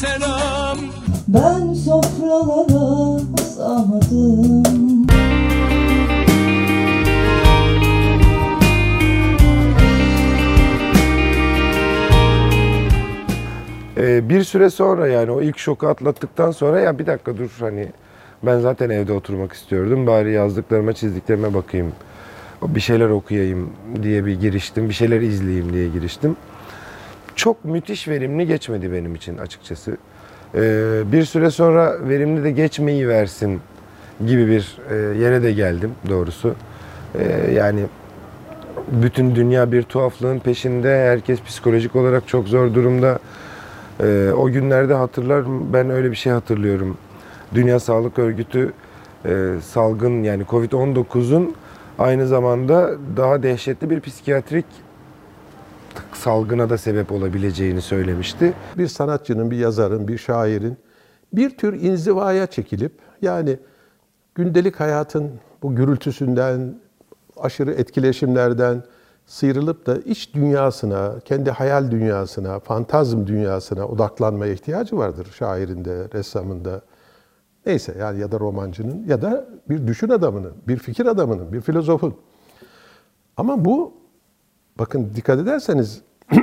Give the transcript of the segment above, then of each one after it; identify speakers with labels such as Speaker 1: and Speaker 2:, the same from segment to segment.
Speaker 1: selam
Speaker 2: Ben sofralara sağmadım
Speaker 3: Ee, bir süre sonra yani o ilk şoku atlattıktan sonra ya bir dakika dur hani ben zaten evde oturmak istiyordum. Bari yazdıklarıma çizdiklerime bakayım. Bir şeyler okuyayım diye bir giriştim. Bir şeyler izleyeyim diye giriştim. Çok müthiş verimli geçmedi benim için açıkçası. Ee, bir süre sonra verimli de geçmeyi versin gibi bir e, yere de geldim doğrusu. Ee, yani bütün dünya bir tuhaflığın peşinde. Herkes psikolojik olarak çok zor durumda. Ee, o günlerde hatırlar ben öyle bir şey hatırlıyorum. Dünya Sağlık Örgütü e, salgın yani Covid-19'un aynı zamanda daha dehşetli bir psikiyatrik salgına da sebep olabileceğini söylemişti.
Speaker 4: bir sanatçının, bir yazarın, bir şairin bir tür inzivaya çekilip yani gündelik hayatın bu gürültüsünden, aşırı etkileşimlerden sıyrılıp da iç dünyasına, kendi hayal dünyasına, fantazm dünyasına odaklanmaya ihtiyacı vardır şairinde, ressamında. Neyse yani ya da romancının ya da bir düşün adamının, bir fikir adamının, bir filozofun. Ama bu bakın dikkat ederseniz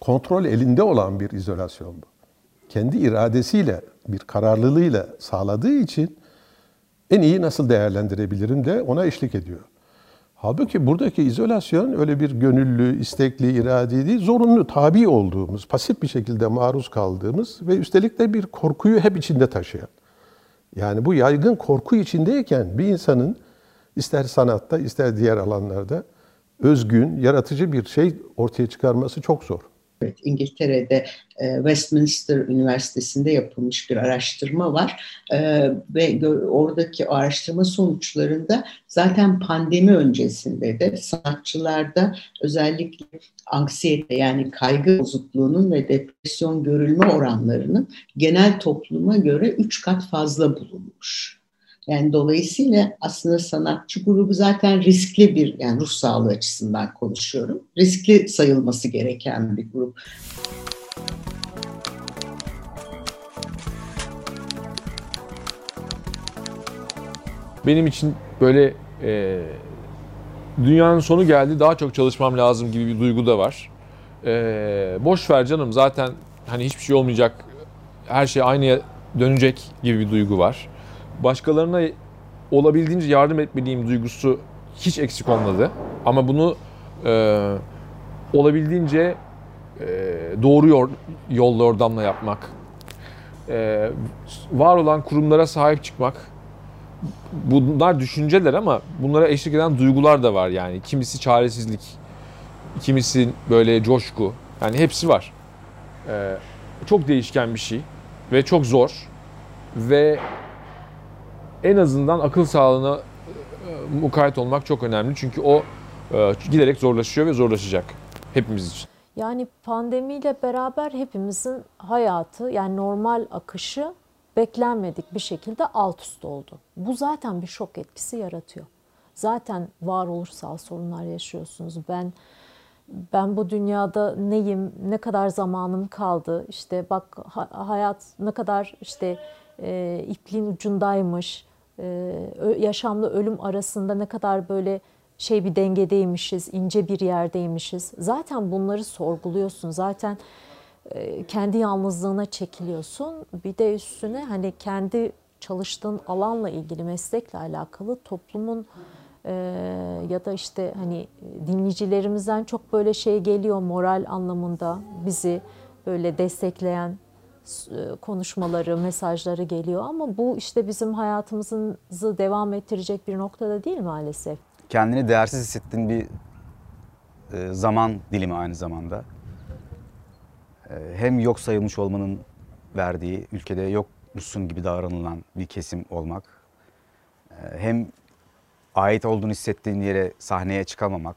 Speaker 4: kontrol elinde olan bir izolasyon bu. Kendi iradesiyle, bir kararlılığıyla sağladığı için en iyi nasıl değerlendirebilirim de ona eşlik ediyor. Halbuki buradaki izolasyon öyle bir gönüllü, istekli, iradi değil, zorunlu, tabi olduğumuz, pasif bir şekilde maruz kaldığımız ve üstelik de bir korkuyu hep içinde taşıyan. Yani bu yaygın korku içindeyken bir insanın ister sanatta ister diğer alanlarda özgün, yaratıcı bir şey ortaya çıkarması çok zor.
Speaker 5: Evet, İngiltere'de e, Westminster Üniversitesi'nde yapılmış bir araştırma var E, ve oradaki araştırma sonuçlarında zaten pandemi öncesinde de sanatçılarda özellikle anksiyete yani kaygı bozukluğunun ve depresyon görülme oranlarının genel topluma göre üç kat fazla bulunmuş. Yani dolayısıyla aslında sanatçı grubu zaten riskli bir yani ruh sağlığı açısından konuşuyorum. Riskli sayılması gereken bir grup.
Speaker 6: benim için böyle e, dünyanın sonu geldi daha çok çalışmam lazım gibi bir duygu da var. E, boş ver canım zaten hani hiçbir şey olmayacak her şey aynıya dönecek gibi bir duygu var. Başkalarına olabildiğince yardım etmeliyim duygusu hiç eksik olmadı. Ama bunu e, olabildiğince e, doğru yor, yolla yordamla yapmak, e, var olan kurumlara sahip çıkmak, bunlar düşünceler ama bunlara eşlik eden duygular da var yani. Kimisi çaresizlik, kimisi böyle coşku. Yani hepsi var. Ee, çok değişken bir şey ve çok zor ve en azından akıl sağlığına e, mukayyet olmak çok önemli. Çünkü o e, giderek zorlaşıyor ve zorlaşacak hepimiz için.
Speaker 7: Yani pandemiyle beraber hepimizin hayatı yani normal akışı beklenmedik bir şekilde alt üst oldu. Bu zaten bir şok etkisi yaratıyor. Zaten varoluşsal sorunlar yaşıyorsunuz. Ben ben bu dünyada neyim, ne kadar zamanım kaldı, işte bak ha- hayat ne kadar işte e, ipliğin ucundaymış, yaşamla ölüm arasında ne kadar böyle şey bir dengedeymişiz, ince bir yerdeymişiz. Zaten bunları sorguluyorsun. Zaten e, kendi yalnızlığına çekiliyorsun. Bir de üstüne hani kendi çalıştığın alanla ilgili meslekle alakalı toplumun e, ya da işte hani dinleyicilerimizden çok böyle şey geliyor moral anlamında bizi böyle destekleyen konuşmaları, mesajları geliyor ama bu işte bizim hayatımızı devam ettirecek bir noktada değil maalesef.
Speaker 8: kendini değersiz hissettiğin bir e, zaman dilimi aynı zamanda. E, hem yok sayılmış olmanın verdiği, ülkede yokmuşsun gibi davranılan bir kesim olmak. E, hem ait olduğunu hissettiğin yere sahneye çıkamamak,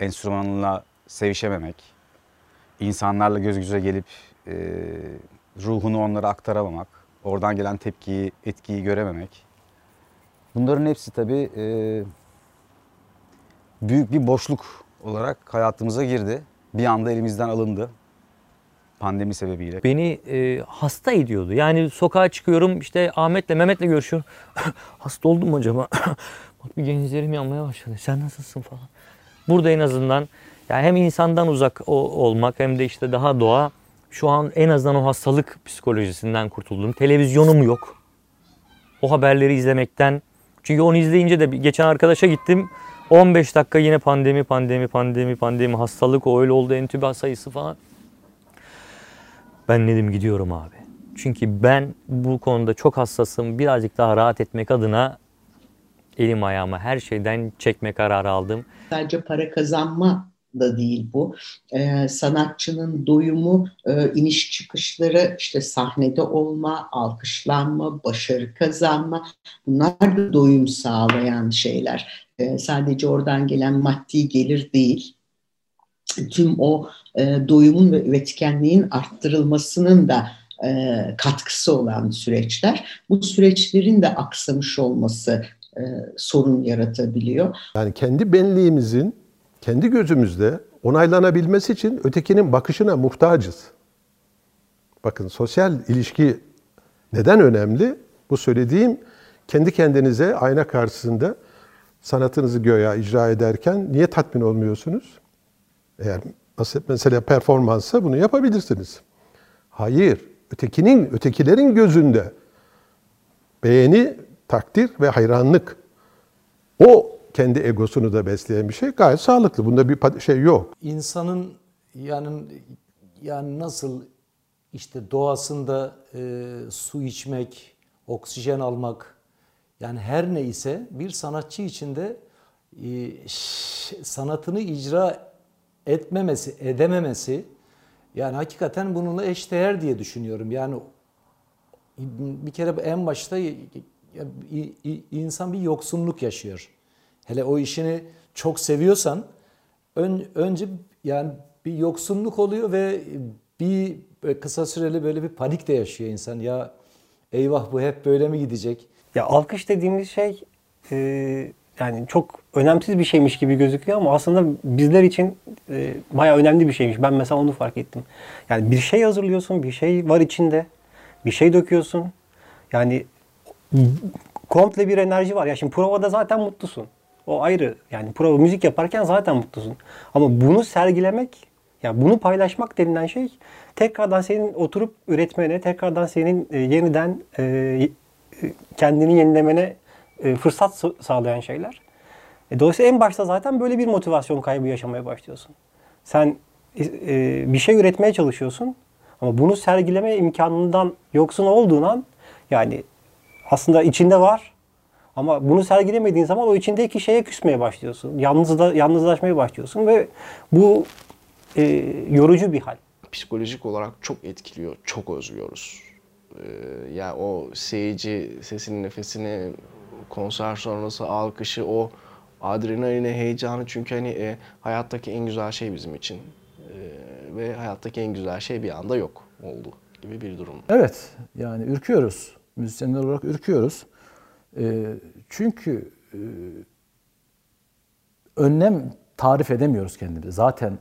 Speaker 8: enstrümanla sevişememek, insanlarla göz göze gelip e, ruhunu onlara aktaramamak, oradan gelen tepkiyi, etkiyi görememek. Bunların hepsi tabii e, büyük bir boşluk olarak hayatımıza girdi. Bir anda elimizden alındı. pandemi sebebiyle.
Speaker 9: Beni e, hasta ediyordu. Yani sokağa çıkıyorum işte Ahmet'le Mehmet'le görüşüyorum. hasta oldum mu acaba? Bak bir gençlerim yanmaya başladı. Sen nasılsın falan. Burada en azından yani hem insandan uzak o- olmak hem de işte daha doğa. Şu an en azından o hastalık psikolojisinden kurtuldum. Televizyonum yok. O haberleri izlemekten. Çünkü onu izleyince de geçen arkadaşa gittim. 15 dakika yine pandemi, pandemi, pandemi, pandemi, hastalık, o öyle oldu, entübe sayısı falan. Ben dedim gidiyorum abi. Çünkü ben bu konuda çok hassasım. Birazcık daha rahat etmek adına elim ayağımı her şeyden çekme kararı aldım.
Speaker 5: Sadece para kazanma da değil bu. Ee, sanatçının doyumu, e, iniş çıkışları, işte sahnede olma, alkışlanma, başarı kazanma bunlar da doyum sağlayan şeyler. Ee, sadece oradan gelen maddi gelir değil. Tüm o e, doyumun ve üretkenliğin arttırılmasının da e, katkısı olan süreçler. Bu süreçlerin de aksamış olması e, sorun yaratabiliyor.
Speaker 4: Yani kendi benliğimizin kendi gözümüzde onaylanabilmesi için ötekinin bakışına muhtacız. Bakın sosyal ilişki neden önemli? Bu söylediğim kendi kendinize ayna karşısında sanatınızı göya icra ederken niye tatmin olmuyorsunuz? Eğer mesela performansa bunu yapabilirsiniz. Hayır, ötekinin, ötekilerin gözünde beğeni, takdir ve hayranlık. O kendi egosunu da besleyen bir şey gayet sağlıklı. Bunda bir şey yok.
Speaker 10: insanın yani yani nasıl işte doğasında e, su içmek, oksijen almak yani her neyse bir sanatçı için de e, sanatını icra etmemesi, edememesi yani hakikaten bununla eşdeğer diye düşünüyorum. Yani bir kere en başta insan bir yoksunluk yaşıyor. Hele o işini çok seviyorsan ön, önce yani bir yoksunluk oluyor ve bir böyle kısa süreli böyle bir panik de yaşıyor insan. Ya eyvah bu hep böyle mi gidecek?
Speaker 11: Ya alkış dediğimiz şey e, yani çok önemsiz bir şeymiş gibi gözüküyor ama aslında bizler için e, bayağı önemli bir şeymiş. Ben mesela onu fark ettim. Yani bir şey hazırlıyorsun, bir şey var içinde, bir şey döküyorsun. Yani komple bir enerji var. Ya şimdi provada zaten mutlusun. O ayrı. Yani prova müzik yaparken zaten mutlusun. Ama bunu sergilemek, yani bunu paylaşmak denilen şey tekrardan senin oturup üretmene, tekrardan senin e, yeniden e, e, kendini yenilemene e, fırsat sa- sağlayan şeyler. E, dolayısıyla en başta zaten böyle bir motivasyon kaybı yaşamaya başlıyorsun. Sen e, bir şey üretmeye çalışıyorsun ama bunu sergileme imkanından yoksun olduğun an yani aslında içinde var ama bunu sergilemediğin zaman o içindeki şeye küsmeye başlıyorsun. Yalnızda, yalnızlaşmaya başlıyorsun ve bu e, yorucu bir hal.
Speaker 12: psikolojik olarak çok etkiliyor. Çok özlüyoruz. Ee, yani o seyirci sesini, nefesini, konser sonrası alkışı, o adrenalini, heyecanı çünkü hani e, hayattaki en güzel şey bizim için. Ee, ve hayattaki en güzel şey bir anda yok oldu gibi bir durum.
Speaker 10: Evet yani ürküyoruz. Müzisyenler olarak ürküyoruz. Ee, çünkü e, önlem tarif edemiyoruz kendimize. Zaten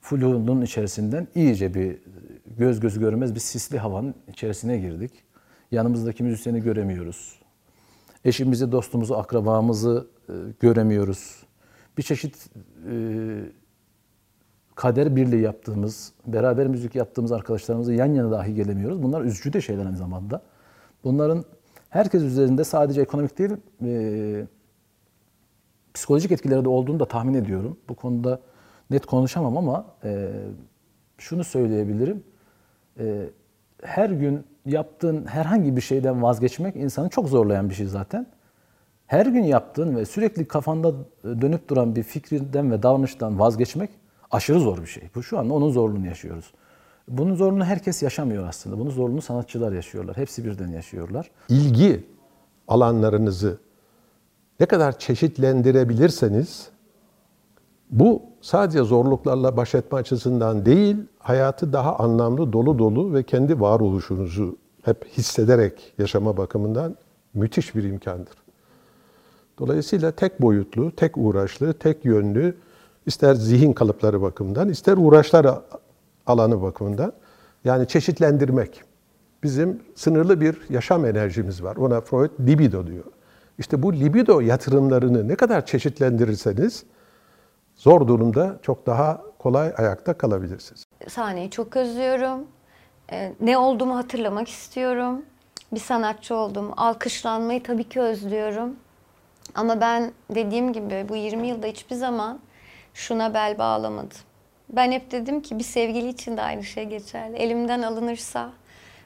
Speaker 10: flunun içerisinden iyice bir göz gözü görmez bir sisli havanın içerisine girdik. Yanımızdaki müzisyeni göremiyoruz. Eşimizi, dostumuzu, akrabamızı e, göremiyoruz. Bir çeşit e, kader birliği yaptığımız, beraber müzik yaptığımız arkadaşlarımızı yan yana dahi gelemiyoruz. Bunlar üzücü de şeyler aynı zamanda. Bunların herkes üzerinde sadece ekonomik değil, e, psikolojik etkileri de olduğunu da tahmin ediyorum. Bu konuda net konuşamam ama e, şunu söyleyebilirim. E, her gün yaptığın herhangi bir şeyden vazgeçmek insanı çok zorlayan bir şey zaten. Her gün yaptığın ve sürekli kafanda dönüp duran bir fikrinden ve davranıştan vazgeçmek aşırı zor bir şey. Bu şu anda onun zorluğunu yaşıyoruz. Bunun zorluğunu herkes yaşamıyor aslında. Bunun zorluğunu sanatçılar yaşıyorlar. Hepsi birden yaşıyorlar.
Speaker 4: ilgi alanlarınızı ne kadar çeşitlendirebilirseniz bu sadece zorluklarla baş etme açısından değil, hayatı daha anlamlı, dolu dolu ve kendi varoluşunuzu hep hissederek yaşama bakımından müthiş bir imkandır. Dolayısıyla tek boyutlu, tek uğraşlı, tek yönlü, ister zihin kalıpları bakımından, ister uğraşlar alanı bakımından Yani çeşitlendirmek. Bizim sınırlı bir yaşam enerjimiz var. Ona Freud libido diyor. İşte bu libido yatırımlarını ne kadar çeşitlendirirseniz zor durumda çok daha kolay ayakta kalabilirsiniz.
Speaker 13: Sahneyi çok özlüyorum. Ee, ne olduğumu hatırlamak istiyorum. Bir sanatçı oldum. Alkışlanmayı tabii ki özlüyorum. Ama ben dediğim gibi bu 20 yılda hiçbir zaman şuna bel bağlamadım. Ben hep dedim ki bir sevgili için de aynı şey geçerli. Elimden alınırsa,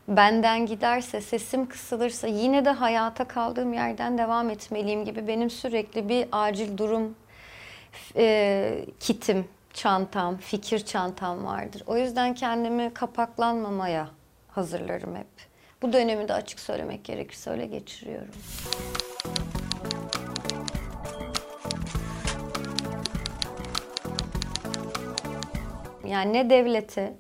Speaker 13: benden giderse, sesim kısılırsa yine de hayata kaldığım yerden devam etmeliyim gibi benim sürekli bir acil durum e, kitim, çantam, fikir çantam vardır. O yüzden kendimi kapaklanmamaya hazırlarım hep. Bu dönemi de açık söylemek gerekirse öyle geçiriyorum. Yani ne devlete,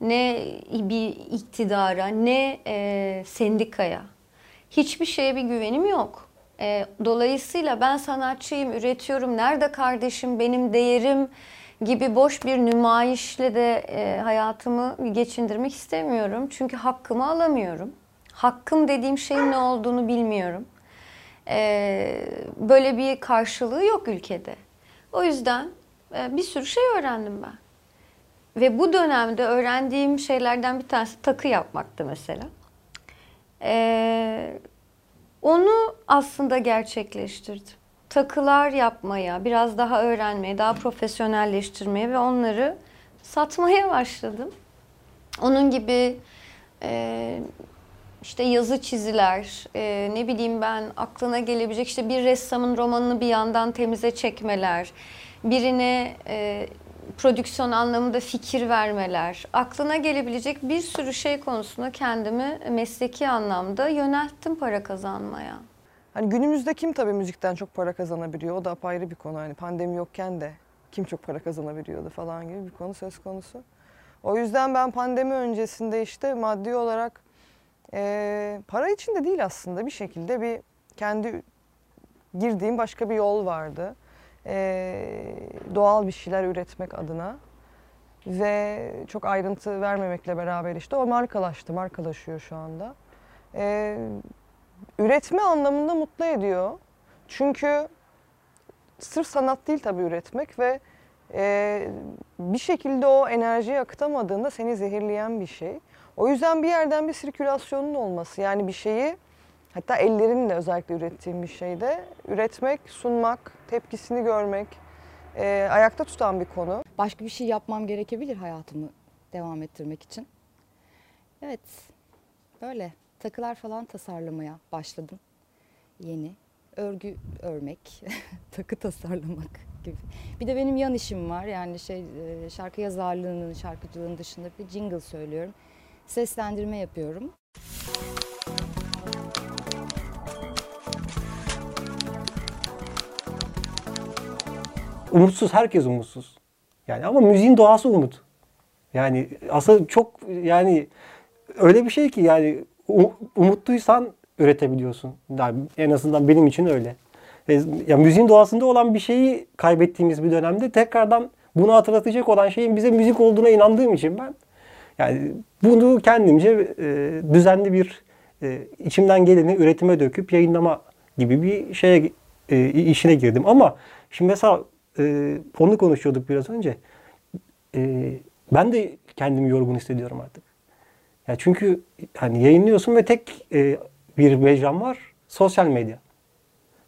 Speaker 13: ne bir iktidara, ne e, sendikaya. Hiçbir şeye bir güvenim yok. E, dolayısıyla ben sanatçıyım, üretiyorum. Nerede kardeşim, benim değerim gibi boş bir nümayişle de e, hayatımı geçindirmek istemiyorum. Çünkü hakkımı alamıyorum. Hakkım dediğim şeyin ne olduğunu bilmiyorum. E, böyle bir karşılığı yok ülkede. O yüzden e, bir sürü şey öğrendim ben. Ve bu dönemde öğrendiğim şeylerden bir tanesi takı yapmaktı mesela. Ee, onu aslında gerçekleştirdim. Takılar yapmaya, biraz daha öğrenmeye, daha profesyonelleştirmeye ve onları satmaya başladım. Onun gibi e, işte yazı çiziler, e, ne bileyim ben aklına gelebilecek işte bir ressamın romanını bir yandan temize çekmeler, birine e, prodüksiyon anlamında fikir vermeler, aklına gelebilecek bir sürü şey konusunda kendimi mesleki anlamda yönelttim para kazanmaya.
Speaker 14: Hani günümüzde kim tabii müzikten çok para kazanabiliyor? O da apayrı bir konu. Hani pandemi yokken de kim çok para kazanabiliyordu falan gibi bir konu söz konusu. O yüzden ben pandemi öncesinde işte maddi olarak e, para için de değil aslında bir şekilde bir kendi girdiğim başka bir yol vardı e, doğal bir şeyler üretmek adına ve çok ayrıntı vermemekle beraber işte o markalaştı, markalaşıyor şu anda. E, üretme anlamında mutlu ediyor. Çünkü sırf sanat değil tabii üretmek ve e, bir şekilde o enerjiyi akıtamadığında seni zehirleyen bir şey. O yüzden bir yerden bir sirkülasyonun olması yani bir şeyi Hatta ellerinle özellikle ürettiğim bir şeyde üretmek, sunmak, tepkisini görmek, e, ayakta tutan bir konu.
Speaker 15: Başka bir şey yapmam gerekebilir hayatımı devam ettirmek için. Evet, böyle takılar falan tasarlamaya başladım. Yeni. Örgü örmek, takı tasarlamak gibi. Bir de benim yan işim var. Yani şey şarkı yazarlığının, şarkıcılığın dışında bir jingle söylüyorum. Seslendirme yapıyorum.
Speaker 11: Umutsuz, herkes umutsuz. Yani ama müziğin doğası umut. Yani aslında çok yani öyle bir şey ki yani umutluysan üretebiliyorsun. Yani en azından benim için öyle. Ya müziğin doğasında olan bir şeyi kaybettiğimiz bir dönemde tekrardan bunu hatırlatacak olan şeyin bize müzik olduğuna inandığım için ben yani bunu kendimce e, düzenli bir e, içimden geleni üretime döküp yayınlama gibi bir şeye e, işine girdim. Ama şimdi mesela e, onu konuşuyorduk biraz önce. E, ben de kendimi yorgun hissediyorum artık. Ya çünkü hani yayınlıyorsun ve tek e, bir mecram var. Sosyal medya.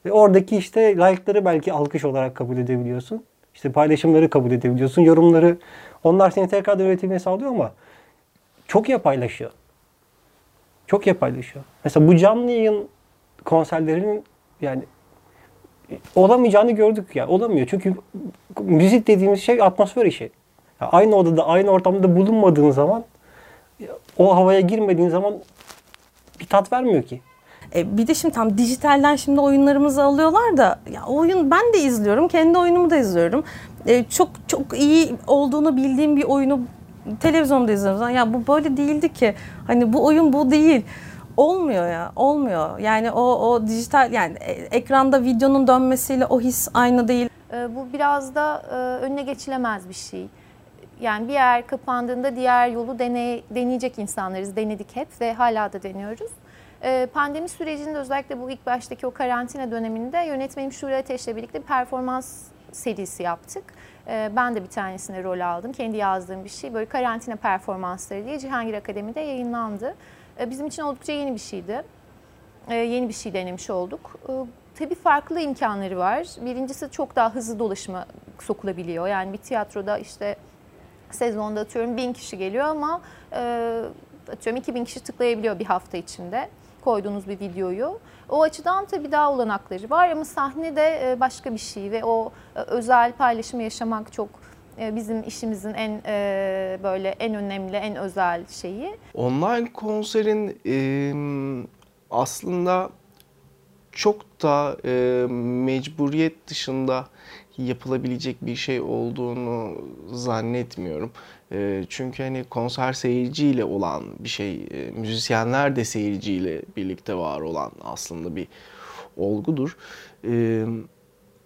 Speaker 11: Ve oradaki işte like'ları belki alkış olarak kabul edebiliyorsun. İşte paylaşımları kabul edebiliyorsun. Yorumları onlar seni tekrar üretimine sağlıyor ama çok ya paylaşıyor. Çok ya paylaşıyor. Mesela bu canlı yayın konserlerinin yani olamayacağını gördük ya. Olamıyor. Çünkü müzik dediğimiz şey atmosfer işi. Yani aynı odada, aynı ortamda bulunmadığın zaman o havaya girmediğin zaman bir tat vermiyor ki.
Speaker 16: E, bir de şimdi tam dijitalden şimdi oyunlarımızı alıyorlar da ya oyun ben de izliyorum. Kendi oyunumu da izliyorum. E, çok çok iyi olduğunu bildiğim bir oyunu televizyonda izliyorum. Ya bu böyle değildi ki. Hani bu oyun bu değil. Olmuyor ya, olmuyor. Yani o o dijital yani e, ekranda videonun dönmesiyle o his aynı değil.
Speaker 17: E, bu biraz da e, önüne geçilemez bir şey. yani bir yer kapandığında diğer yolu deney, deneyecek insanlarız. Denedik hep ve hala da deniyoruz. Ee, pandemi sürecinde özellikle bu ilk baştaki o karantina döneminde yönetmenim Şule Ateş'le birlikte bir performans serisi yaptık. Ee, ben de bir tanesine rol aldım. Kendi yazdığım bir şey. Böyle karantina performansları diye Cihangir Akademi'de yayınlandı. Ee, bizim için oldukça yeni bir şeydi. Ee, yeni bir şey denemiş olduk. Ee, tabii farklı imkanları var. Birincisi çok daha hızlı dolaşıma sokulabiliyor. Yani bir tiyatroda işte sezonda atıyorum bin kişi geliyor ama e, atıyorum 2000 kişi tıklayabiliyor bir hafta içinde koyduğunuz bir videoyu. O açıdan tabii daha olanakları var ama sahne de e, başka bir şey ve o e, özel paylaşımı yaşamak çok e, bizim işimizin en e, böyle en önemli, en özel şeyi.
Speaker 12: Online konserin e, aslında çok da e, mecburiyet dışında yapılabilecek bir şey olduğunu zannetmiyorum. E, çünkü hani konser seyirciyle olan bir şey, e, müzisyenler de seyirciyle birlikte var olan aslında bir olgudur. E,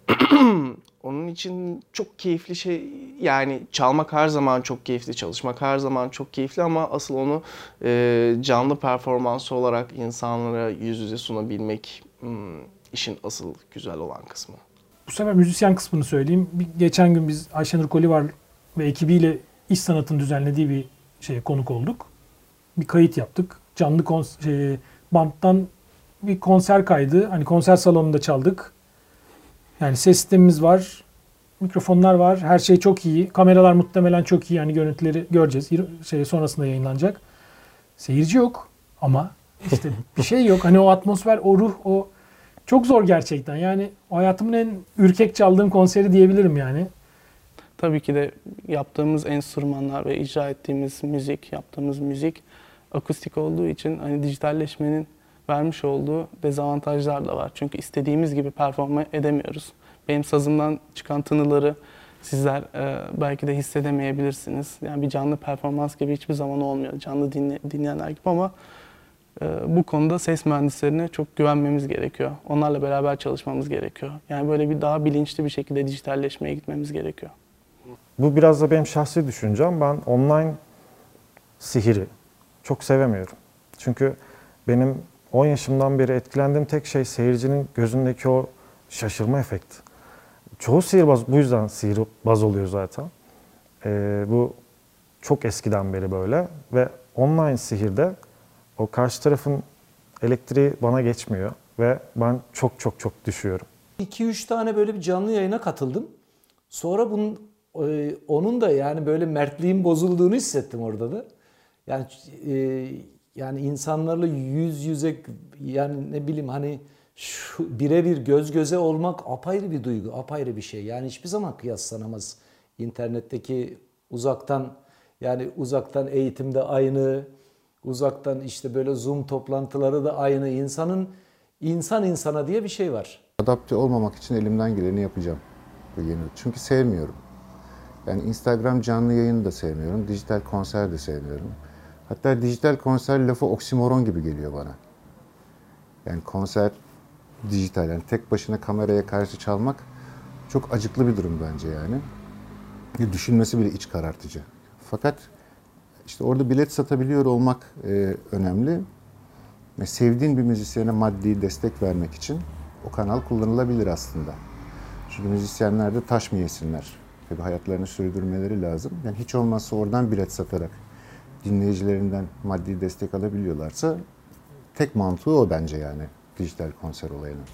Speaker 12: onun için çok keyifli şey yani çalmak her zaman çok keyifli, çalışmak her zaman çok keyifli ama asıl onu e, canlı performansı olarak insanlara yüz yüze sunabilmek hmm, işin asıl güzel olan kısmı.
Speaker 18: Bu sefer müzisyen kısmını söyleyeyim. Bir, geçen gün biz Ayşenur Kolivar ve ekibiyle iş sanatın düzenlediği bir şeye konuk olduk. Bir kayıt yaptık. Canlı kons- şey, banttan bir konser kaydı. Hani konser salonunda çaldık. Yani ses sistemimiz var. Mikrofonlar var. Her şey çok iyi. Kameralar muhtemelen çok iyi. Yani görüntüleri göreceğiz. Şey sonrasında yayınlanacak. Seyirci yok ama işte bir şey yok. Hani o atmosfer, o ruh, o çok zor gerçekten. Yani hayatımın en ürkek çaldığım konseri diyebilirim yani.
Speaker 19: Tabii ki de yaptığımız enstrümanlar ve icra ettiğimiz müzik, yaptığımız müzik akustik olduğu için hani dijitalleşmenin vermiş olduğu dezavantajlar da var. Çünkü istediğimiz gibi performa edemiyoruz. Benim sazımdan çıkan tınıları sizler e, belki de hissedemeyebilirsiniz. Yani bir canlı performans gibi hiçbir zaman olmuyor. Canlı dinle, dinleyenler gibi ama e, bu konuda ses mühendislerine çok güvenmemiz gerekiyor. Onlarla beraber çalışmamız gerekiyor. Yani böyle bir daha bilinçli bir şekilde dijitalleşmeye gitmemiz gerekiyor.
Speaker 20: Bu biraz da benim şahsi düşüncem. Ben online sihiri çok sevemiyorum. Çünkü benim 10 yaşımdan beri etkilendiğim tek şey seyircinin gözündeki o şaşırma efekti. Çoğu sihirbaz bu yüzden sihirbaz oluyor zaten. Ee, bu çok eskiden beri böyle ve online sihirde o karşı tarafın elektriği bana geçmiyor ve ben çok çok çok düşüyorum.
Speaker 10: 2-3 tane böyle bir canlı yayına katıldım. Sonra bunun e, onun da yani böyle mertliğin bozulduğunu hissettim orada da. Yani e, yani insanlarla yüz yüze yani ne bileyim hani şu birebir göz göze olmak apayrı bir duygu, apayrı bir şey. Yani hiçbir zaman kıyaslanamaz. İnternetteki uzaktan yani uzaktan eğitimde aynı, uzaktan işte böyle Zoom toplantıları da aynı. İnsanın insan insana diye bir şey var.
Speaker 21: Adapte olmamak için elimden geleni yapacağım bu yeni. Çünkü sevmiyorum. Yani Instagram canlı yayını da sevmiyorum, dijital konser de sevmiyorum. Hatta dijital konser lafı oksimoron gibi geliyor bana. Yani konser dijital, yani tek başına kameraya karşı çalmak çok acıklı bir durum bence yani. Düşünmesi bile iç karartıcı. Fakat işte orada bilet satabiliyor olmak e, önemli. Ve sevdiğin bir müzisyene maddi destek vermek için o kanal kullanılabilir aslında. Çünkü müzisyenler de taş mı yesinler? Tabii hayatlarını sürdürmeleri lazım. Yani hiç olmazsa oradan bilet satarak dinleyicilerinden maddi destek alabiliyorlarsa tek mantığı o bence yani dijital konser olayının.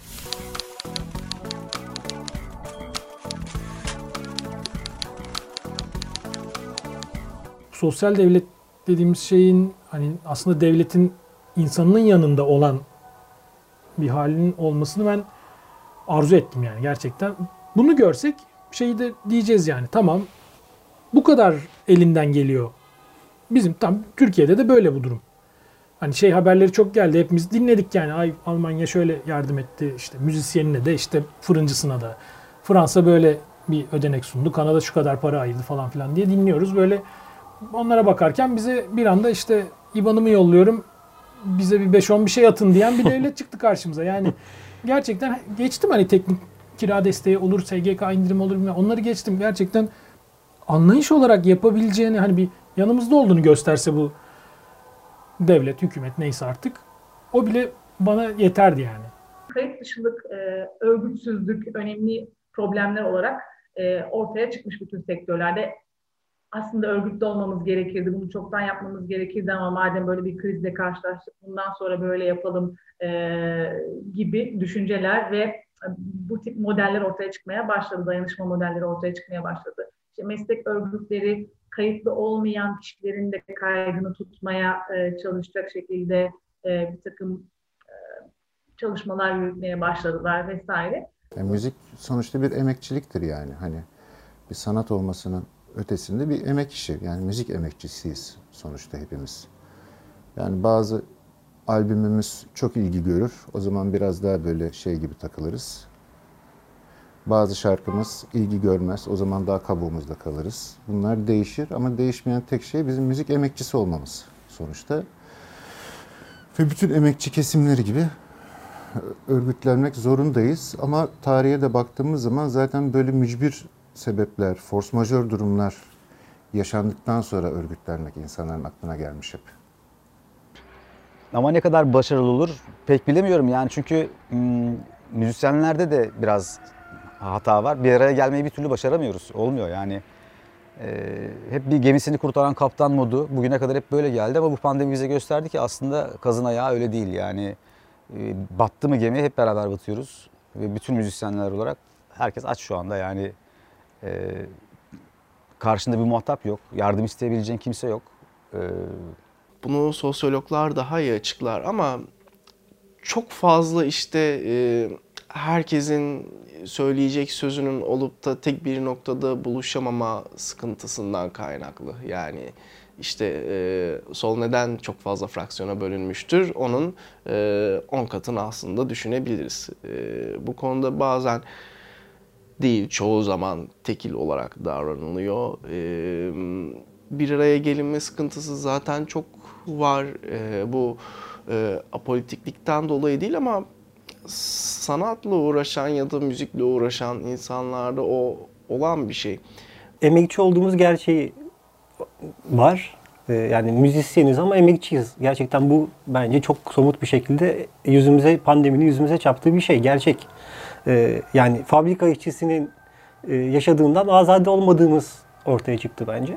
Speaker 18: Sosyal devlet dediğimiz şeyin hani aslında devletin insanının yanında olan bir halinin olmasını ben arzu ettim yani gerçekten. Bunu görsek şeyi de diyeceğiz yani tamam bu kadar elinden geliyor. Bizim tam Türkiye'de de böyle bu durum. Hani şey haberleri çok geldi. Hepimiz dinledik yani. Ay Almanya şöyle yardım etti. işte müzisyenine de işte fırıncısına da. Fransa böyle bir ödenek sundu. Kanada şu kadar para ayırdı falan filan diye dinliyoruz. Böyle onlara bakarken bize bir anda işte IBAN'ımı yolluyorum. Bize bir 5-10 bir şey atın diyen bir devlet çıktı karşımıza. Yani gerçekten geçtim hani teknik kira desteği olur, SGK indirim olur bilmem. Onları geçtim. Gerçekten anlayış olarak yapabileceğini hani bir yanımızda olduğunu gösterse bu devlet, hükümet neyse artık o bile bana yeterdi yani.
Speaker 22: Kayıt dışılık, e, örgütsüzlük önemli problemler olarak e, ortaya çıkmış bütün sektörlerde. Aslında örgütlü olmamız gerekirdi, bunu çoktan yapmamız gerekirdi ama madem böyle bir krizle karşılaştık, bundan sonra böyle yapalım e, gibi düşünceler ve bu tip modeller ortaya çıkmaya başladı, dayanışma modelleri ortaya çıkmaya başladı. İşte meslek örgütleri kayıtlı olmayan kişilerin de kaydını tutmaya e, çalışacak şekilde e, bir takım e, çalışmalar yürütmeye başladılar vesaire.
Speaker 21: Yani müzik sonuçta bir emekçiliktir yani. Hani bir sanat olmasının ötesinde bir emek işi. Yani müzik emekçisiyiz sonuçta hepimiz. Yani bazı albümümüz çok ilgi görür. O zaman biraz daha böyle şey gibi takılırız. Bazı şarkımız ilgi görmez. O zaman daha kabuğumuzda kalırız. Bunlar değişir ama değişmeyen tek şey bizim müzik emekçisi olmamız sonuçta. Ve bütün emekçi kesimleri gibi örgütlenmek zorundayız. Ama tarihe de baktığımız zaman zaten böyle mücbir sebepler, force majeure durumlar yaşandıktan sonra örgütlenmek insanların aklına gelmiş hep.
Speaker 8: Ama ne kadar başarılı olur pek bilemiyorum yani çünkü müzisyenlerde de biraz hata var. Bir araya gelmeyi bir türlü başaramıyoruz. Olmuyor yani. E, hep bir gemisini kurtaran kaptan modu bugüne kadar hep böyle geldi ama bu pandemi bize gösterdi ki aslında kazın ayağı öyle değil. Yani e, battı mı gemi hep beraber batıyoruz. Ve bütün müzisyenler olarak herkes aç şu anda yani e, karşında bir muhatap yok. Yardım isteyebileceğin kimse yok. E,
Speaker 12: Bunu sosyologlar daha iyi açıklar ama çok fazla işte e, herkesin söyleyecek sözünün olup da tek bir noktada buluşamama sıkıntısından kaynaklı. Yani işte e, sol neden çok fazla fraksiyona bölünmüştür? Onun 10 katını aslında düşünebiliriz. E, bu konuda bazen değil çoğu zaman tekil olarak davranılıyor. E, bir araya gelinme sıkıntısı zaten çok var. E, bu e, apolitiklikten dolayı değil ama sanatla uğraşan ya da müzikle uğraşan insanlarda o olan bir şey.
Speaker 11: Emekçi olduğumuz gerçeği var. Ee, Yani müzisyeniz ama emekçiyiz. Gerçekten bu bence çok somut bir şekilde yüzümüze, pandeminin yüzümüze çarptığı bir şey. Gerçek. Ee, Yani fabrika işçisinin e, yaşadığından azade olmadığımız ortaya çıktı bence.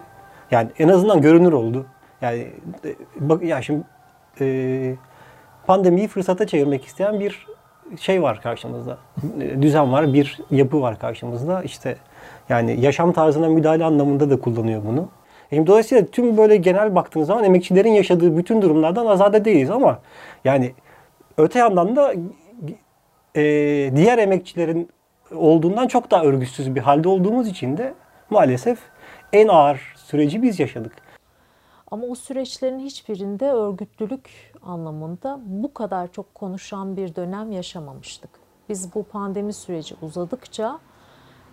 Speaker 11: Yani en azından görünür oldu. Yani e, bak ya şimdi e, pandemiyi fırsata çevirmek isteyen bir şey var karşımızda. E, Düzen var, bir yapı var karşımızda. İşte yani yaşam tarzına müdahale anlamında da kullanıyor bunu. Şimdi dolayısıyla tüm böyle genel baktığınız zaman emekçilerin yaşadığı bütün durumlardan azade değiliz ama yani öte yandan da e, diğer emekçilerin olduğundan çok daha örgütsüz bir halde olduğumuz için de maalesef en ağır süreci biz yaşadık.
Speaker 7: Ama o süreçlerin hiçbirinde örgütlülük anlamında bu kadar çok konuşan bir dönem yaşamamıştık. Biz bu pandemi süreci uzadıkça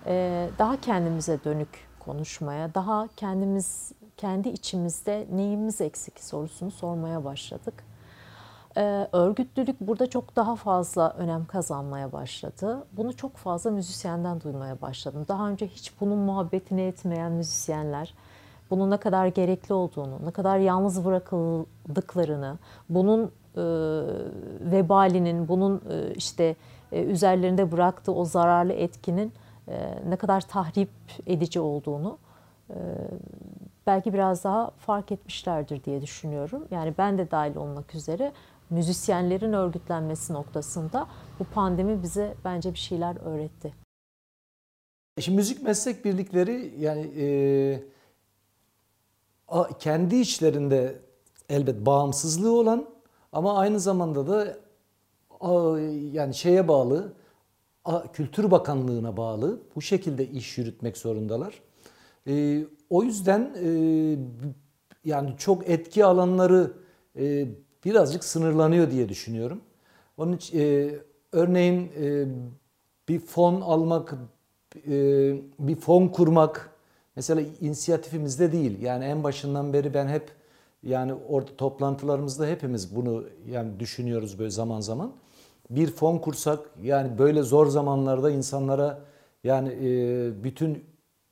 Speaker 7: e, daha kendimize dönük konuşmaya, daha kendimiz kendi içimizde neyimiz eksik sorusunu sormaya başladık. E, Örgütlülük burada çok daha fazla önem kazanmaya başladı. Bunu çok fazla müzisyenden duymaya başladım. Daha önce hiç bunun muhabbetini etmeyen müzisyenler, bunun ne kadar gerekli olduğunu, ne kadar yalnız bırakıldıklarını, bunun e, vebalinin, bunun e, işte e, üzerlerinde bıraktığı o zararlı etkinin e, ne kadar tahrip edici olduğunu e, belki biraz daha fark etmişlerdir diye düşünüyorum. Yani ben de dahil olmak üzere müzisyenlerin örgütlenmesi noktasında bu pandemi bize bence bir şeyler öğretti.
Speaker 10: Şimdi müzik meslek birlikleri yani e, kendi içlerinde elbet bağımsızlığı olan ama aynı zamanda da yani şeye bağlı Kültür Bakanlığı'na bağlı bu şekilde iş yürütmek zorundalar. E, o yüzden e, yani çok etki alanları e, birazcık sınırlanıyor diye düşünüyorum. Onun için örneğin bir fon almak, bir fon kurmak mesela inisiyatifimizde değil. Yani en başından beri ben hep yani orada toplantılarımızda hepimiz bunu yani düşünüyoruz böyle zaman zaman. Bir fon kursak yani böyle zor zamanlarda insanlara yani e, bütün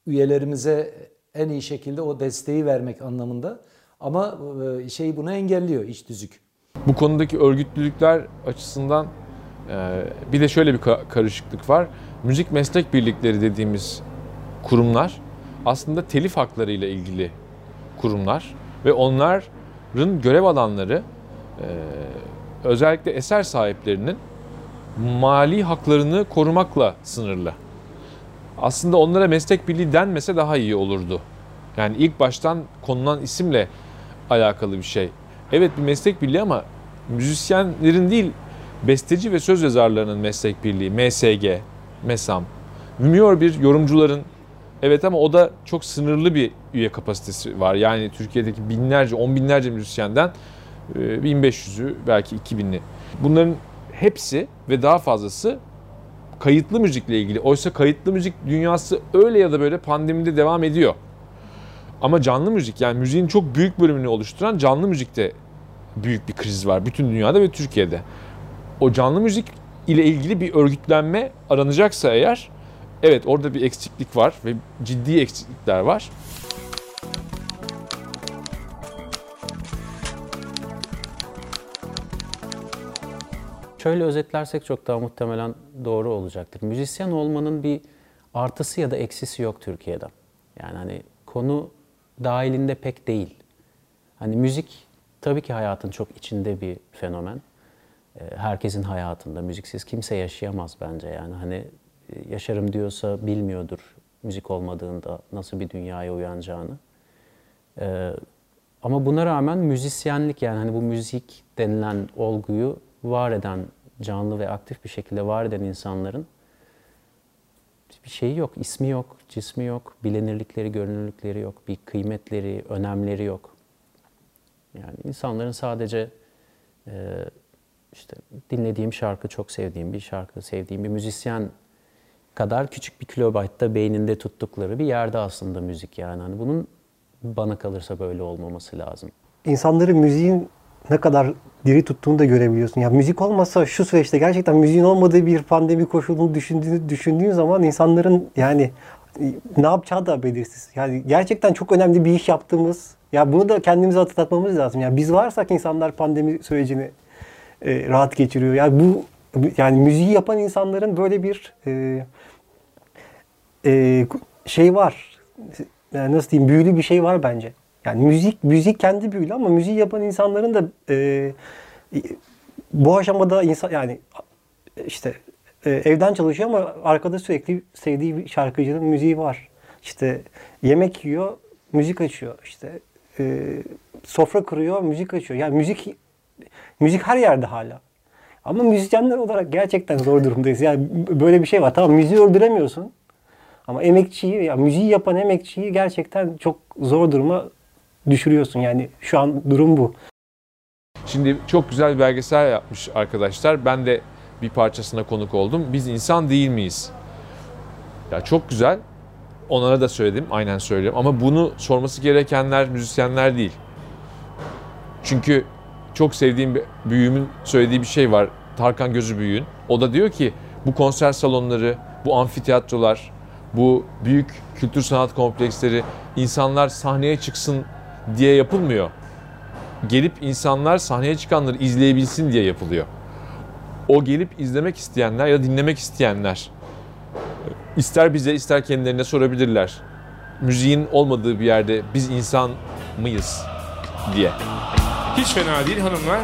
Speaker 10: üyelerimize en iyi şekilde o desteği vermek anlamında. Ama e, şey bunu engelliyor iç tüzük.
Speaker 6: Bu konudaki örgütlülükler açısından e, bir de şöyle bir karışıklık var. Müzik meslek birlikleri dediğimiz kurumlar aslında telif hakları ile ilgili kurumlar ve onların görev alanları e, özellikle eser sahiplerinin mali haklarını korumakla sınırlı. Aslında onlara meslek birliği denmese daha iyi olurdu. Yani ilk baştan konulan isimle alakalı bir şey. Evet bir meslek birliği ama müzisyenlerin değil besteci ve söz yazarlarının meslek birliği, MSG, MESAM. Mümiyor bir yorumcuların evet ama o da çok sınırlı bir üye kapasitesi var. Yani Türkiye'deki binlerce, on binlerce müzisyenden 1500'ü e, belki 2000'li. Bunların hepsi ve daha fazlası kayıtlı müzikle ilgili. Oysa kayıtlı müzik dünyası öyle ya da böyle pandemide devam ediyor. Ama canlı müzik yani müziğin çok büyük bölümünü oluşturan canlı müzikte büyük bir kriz var bütün dünyada ve Türkiye'de. O canlı müzik ile ilgili bir örgütlenme aranacaksa eğer evet orada bir eksiklik var ve ciddi eksiklikler var.
Speaker 23: Şöyle özetlersek çok daha muhtemelen doğru olacaktır. Müzisyen olmanın bir artısı ya da eksisi yok Türkiye'de. Yani hani konu dahilinde pek değil. Hani müzik tabii ki hayatın çok içinde bir fenomen. Ee, herkesin hayatında müziksiz kimse yaşayamaz bence yani hani yaşarım diyorsa bilmiyordur müzik olmadığında nasıl bir dünyaya uyanacağını. Ee, ama buna rağmen müzisyenlik yani hani bu müzik denilen olguyu var eden, canlı ve aktif bir şekilde var eden insanların bir şeyi yok, ismi yok, cismi yok, bilinirlikleri, görünürlükleri yok, bir kıymetleri, önemleri yok. Yani insanların sadece e, işte dinlediğim şarkı, çok sevdiğim bir şarkı, sevdiğim bir müzisyen kadar küçük bir kilobaytta beyninde tuttukları bir yerde aslında müzik yani. Hani bunun bana kalırsa böyle olmaması lazım.
Speaker 11: İnsanları müziğin ne kadar diri tuttuğunu da görebiliyorsun. Ya müzik olmasa şu süreçte gerçekten müziğin olmadığı bir pandemi koşulunu düşündüğün, düşündüğün zaman insanların yani ne yapacağı da belirsiz. Yani gerçekten çok önemli bir iş yaptığımız, ya bunu da kendimize hatırlatmamız lazım. Yani biz varsak insanlar pandemi sürecini e, rahat geçiriyor. Yani bu yani müziği yapan insanların böyle bir e, e, şey var. Yani nasıl diyeyim büyülü bir şey var bence. Yani müzik müzik kendi büyülü ama müziği yapan insanların da e, bu aşamada insan yani işte e, evden çalışıyor ama arkada sürekli sevdiği bir şarkıcının müziği var. İşte yemek yiyor, müzik açıyor. İşte e, sofra kuruyor, müzik açıyor. Yani müzik müzik her yerde hala. Ama müzisyenler olarak gerçekten zor durumdayız. Yani böyle bir şey var. Tamam müziği öldüremiyorsun. Ama emekçiyi, ya müziği yapan emekçiyi gerçekten çok zor duruma düşürüyorsun. Yani şu an durum bu.
Speaker 6: Şimdi çok güzel bir belgesel yapmış arkadaşlar. Ben de bir parçasına konuk oldum. Biz insan değil miyiz? Ya çok güzel. Onlara da söyledim. Aynen söylüyorum. Ama bunu sorması gerekenler müzisyenler değil. Çünkü çok sevdiğim bir büyüğümün söylediği bir şey var. Tarkan Gözü Büyüğün. O da diyor ki bu konser salonları, bu amfiteyatrolar, bu büyük kültür sanat kompleksleri insanlar sahneye çıksın diye yapılmıyor. Gelip insanlar sahneye çıkanları izleyebilsin diye yapılıyor. O gelip izlemek isteyenler ya da dinlemek isteyenler ister bize ister kendilerine sorabilirler. Müziğin olmadığı bir yerde biz insan mıyız diye.
Speaker 24: Hiç fena değil hanımlar.